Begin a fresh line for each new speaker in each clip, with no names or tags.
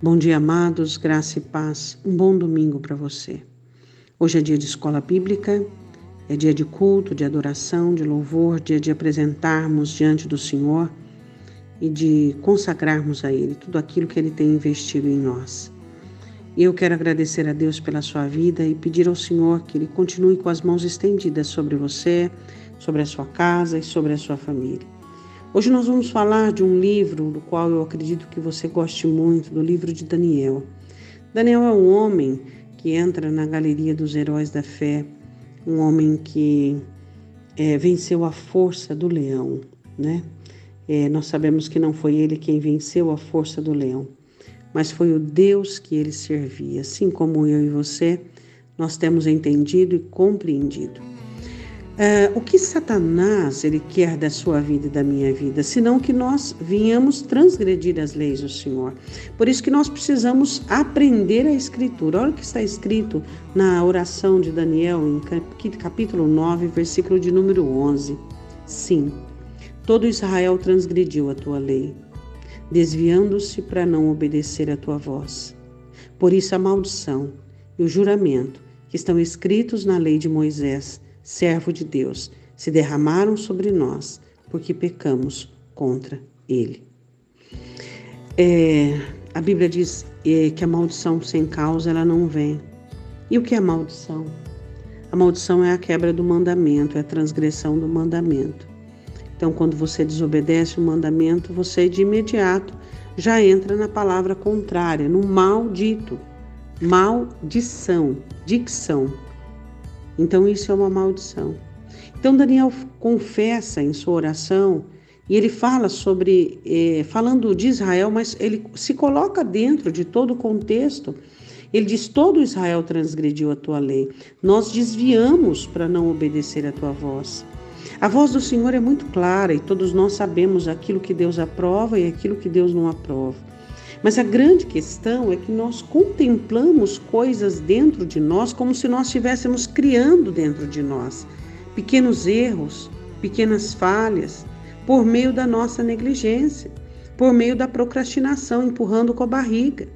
Bom dia, amados, graça e paz. Um bom domingo para você. Hoje é dia de escola bíblica, é dia de culto, de adoração, de louvor, dia de apresentarmos diante do Senhor e de consagrarmos a Ele tudo aquilo que Ele tem investido em nós. Eu quero agradecer a Deus pela sua vida e pedir ao Senhor que Ele continue com as mãos estendidas sobre você, sobre a sua casa e sobre a sua família. Hoje nós vamos falar de um livro do qual eu acredito que você goste muito, do livro de Daniel. Daniel é um homem que entra na galeria dos heróis da fé, um homem que é, venceu a força do leão, né? É, nós sabemos que não foi ele quem venceu a força do leão, mas foi o Deus que ele servia. Assim como eu e você, nós temos entendido e compreendido. Uh, o que Satanás ele quer da sua vida e da minha vida, senão que nós venhamos transgredir as leis do Senhor. Por isso que nós precisamos aprender a Escritura. Olha o que está escrito na oração de Daniel, em capítulo 9, versículo de número 11. Sim, todo Israel transgrediu a tua lei, desviando-se para não obedecer a tua voz. Por isso a maldição e o juramento que estão escritos na lei de Moisés servo de Deus, se derramaram sobre nós, porque pecamos contra Ele. É, a Bíblia diz é, que a maldição sem causa ela não vem. E o que é maldição? A maldição é a quebra do mandamento, é a transgressão do mandamento. Então, quando você desobedece o mandamento, você de imediato já entra na palavra contrária, no maldito. Maldição, dicção. Então isso é uma maldição. Então Daniel confessa em sua oração e ele fala sobre, eh, falando de Israel, mas ele se coloca dentro de todo o contexto. Ele diz: Todo Israel transgrediu a tua lei. Nós desviamos para não obedecer a tua voz. A voz do Senhor é muito clara e todos nós sabemos aquilo que Deus aprova e aquilo que Deus não aprova. Mas a grande questão é que nós contemplamos coisas dentro de nós como se nós estivéssemos criando dentro de nós pequenos erros, pequenas falhas, por meio da nossa negligência, por meio da procrastinação, empurrando com a barriga.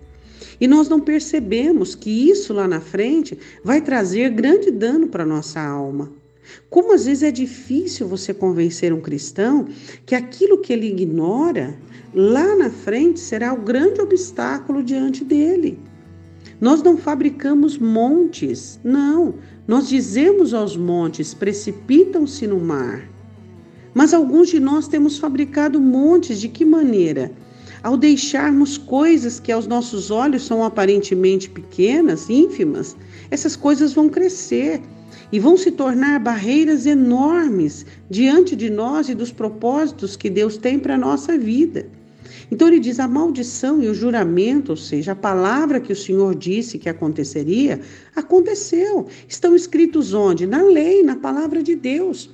E nós não percebemos que isso lá na frente vai trazer grande dano para nossa alma. Como às vezes é difícil você convencer um cristão que aquilo que ele ignora lá na frente será o grande obstáculo diante dele. Nós não fabricamos montes, não. Nós dizemos aos montes: precipitam-se no mar. Mas alguns de nós temos fabricado montes de que maneira? Ao deixarmos coisas que aos nossos olhos são aparentemente pequenas, ínfimas, essas coisas vão crescer e vão se tornar barreiras enormes diante de nós e dos propósitos que Deus tem para a nossa vida. Então ele diz: a maldição e o juramento, ou seja, a palavra que o Senhor disse que aconteceria, aconteceu. Estão escritos onde? Na lei, na palavra de Deus.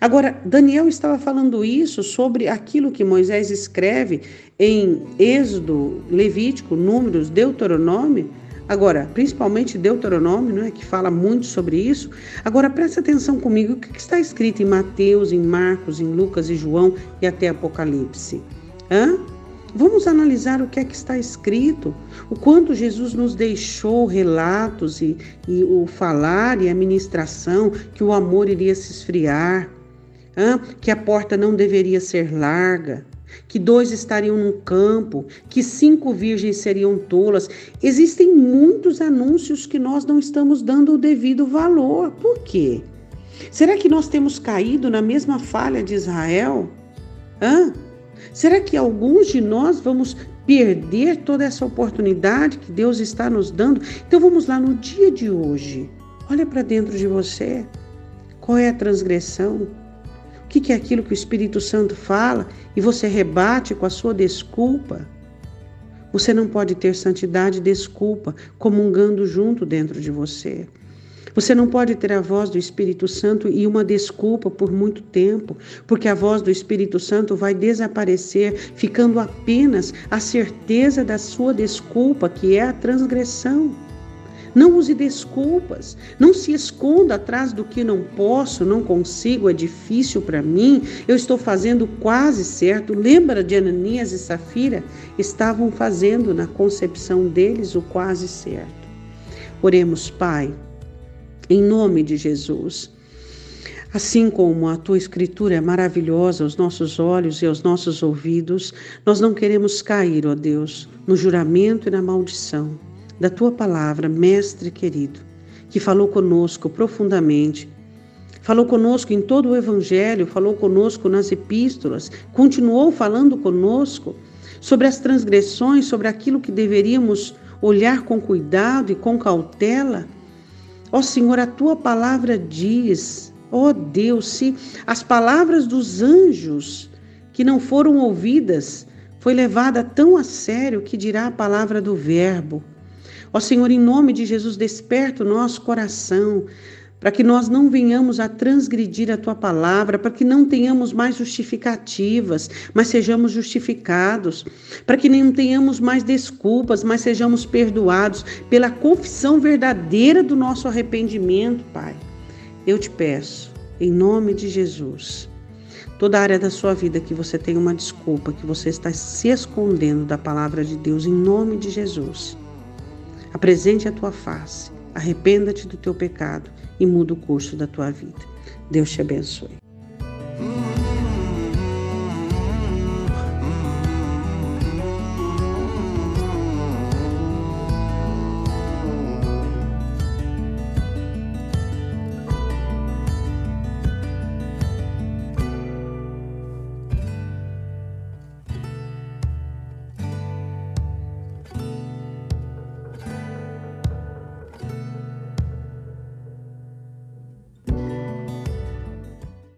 Agora, Daniel estava falando isso sobre aquilo que Moisés escreve em Êxodo, Levítico, Números, Deuteronômio. Agora, principalmente Deuteronômio, é que fala muito sobre isso. Agora, presta atenção comigo, o que está escrito em Mateus, em Marcos, em Lucas e João e até Apocalipse? Hã? Vamos analisar o que é que está escrito, o quanto Jesus nos deixou relatos e, e o falar e a ministração que o amor iria se esfriar, hein? que a porta não deveria ser larga, que dois estariam no campo, que cinco virgens seriam tolas. Existem muitos anúncios que nós não estamos dando o devido valor. Por quê? Será que nós temos caído na mesma falha de Israel? Hã? Será que alguns de nós vamos perder toda essa oportunidade que Deus está nos dando? Então vamos lá no dia de hoje. Olha para dentro de você. Qual é a transgressão? O que é aquilo que o Espírito Santo fala e você rebate com a sua desculpa? Você não pode ter santidade e desculpa comungando junto dentro de você. Você não pode ter a voz do Espírito Santo e uma desculpa por muito tempo, porque a voz do Espírito Santo vai desaparecer, ficando apenas a certeza da sua desculpa, que é a transgressão. Não use desculpas. Não se esconda atrás do que não posso, não consigo, é difícil para mim. Eu estou fazendo quase certo. Lembra de Ananias e Safira? Estavam fazendo na concepção deles o quase certo. Oremos, Pai, em nome de Jesus. Assim como a tua escritura é maravilhosa aos nossos olhos e aos nossos ouvidos, nós não queremos cair, ó Deus, no juramento e na maldição da tua palavra, mestre querido, que falou conosco profundamente. Falou conosco em todo o evangelho, falou conosco nas epístolas, continuou falando conosco sobre as transgressões, sobre aquilo que deveríamos olhar com cuidado e com cautela. Ó Senhor, a tua palavra diz Oh Deus, se as palavras dos anjos que não foram ouvidas foi levada tão a sério que dirá a palavra do Verbo. Ó Senhor, em nome de Jesus, desperta o nosso coração para que nós não venhamos a transgredir a tua palavra, para que não tenhamos mais justificativas, mas sejamos justificados, para que não tenhamos mais desculpas, mas sejamos perdoados pela confissão verdadeira do nosso arrependimento, Pai. Eu te peço, em nome de Jesus, toda área da sua vida que você tem uma desculpa, que você está se escondendo da palavra de Deus, em nome de Jesus, apresente a tua face, arrependa-te do teu pecado e muda o curso da tua vida. Deus te abençoe.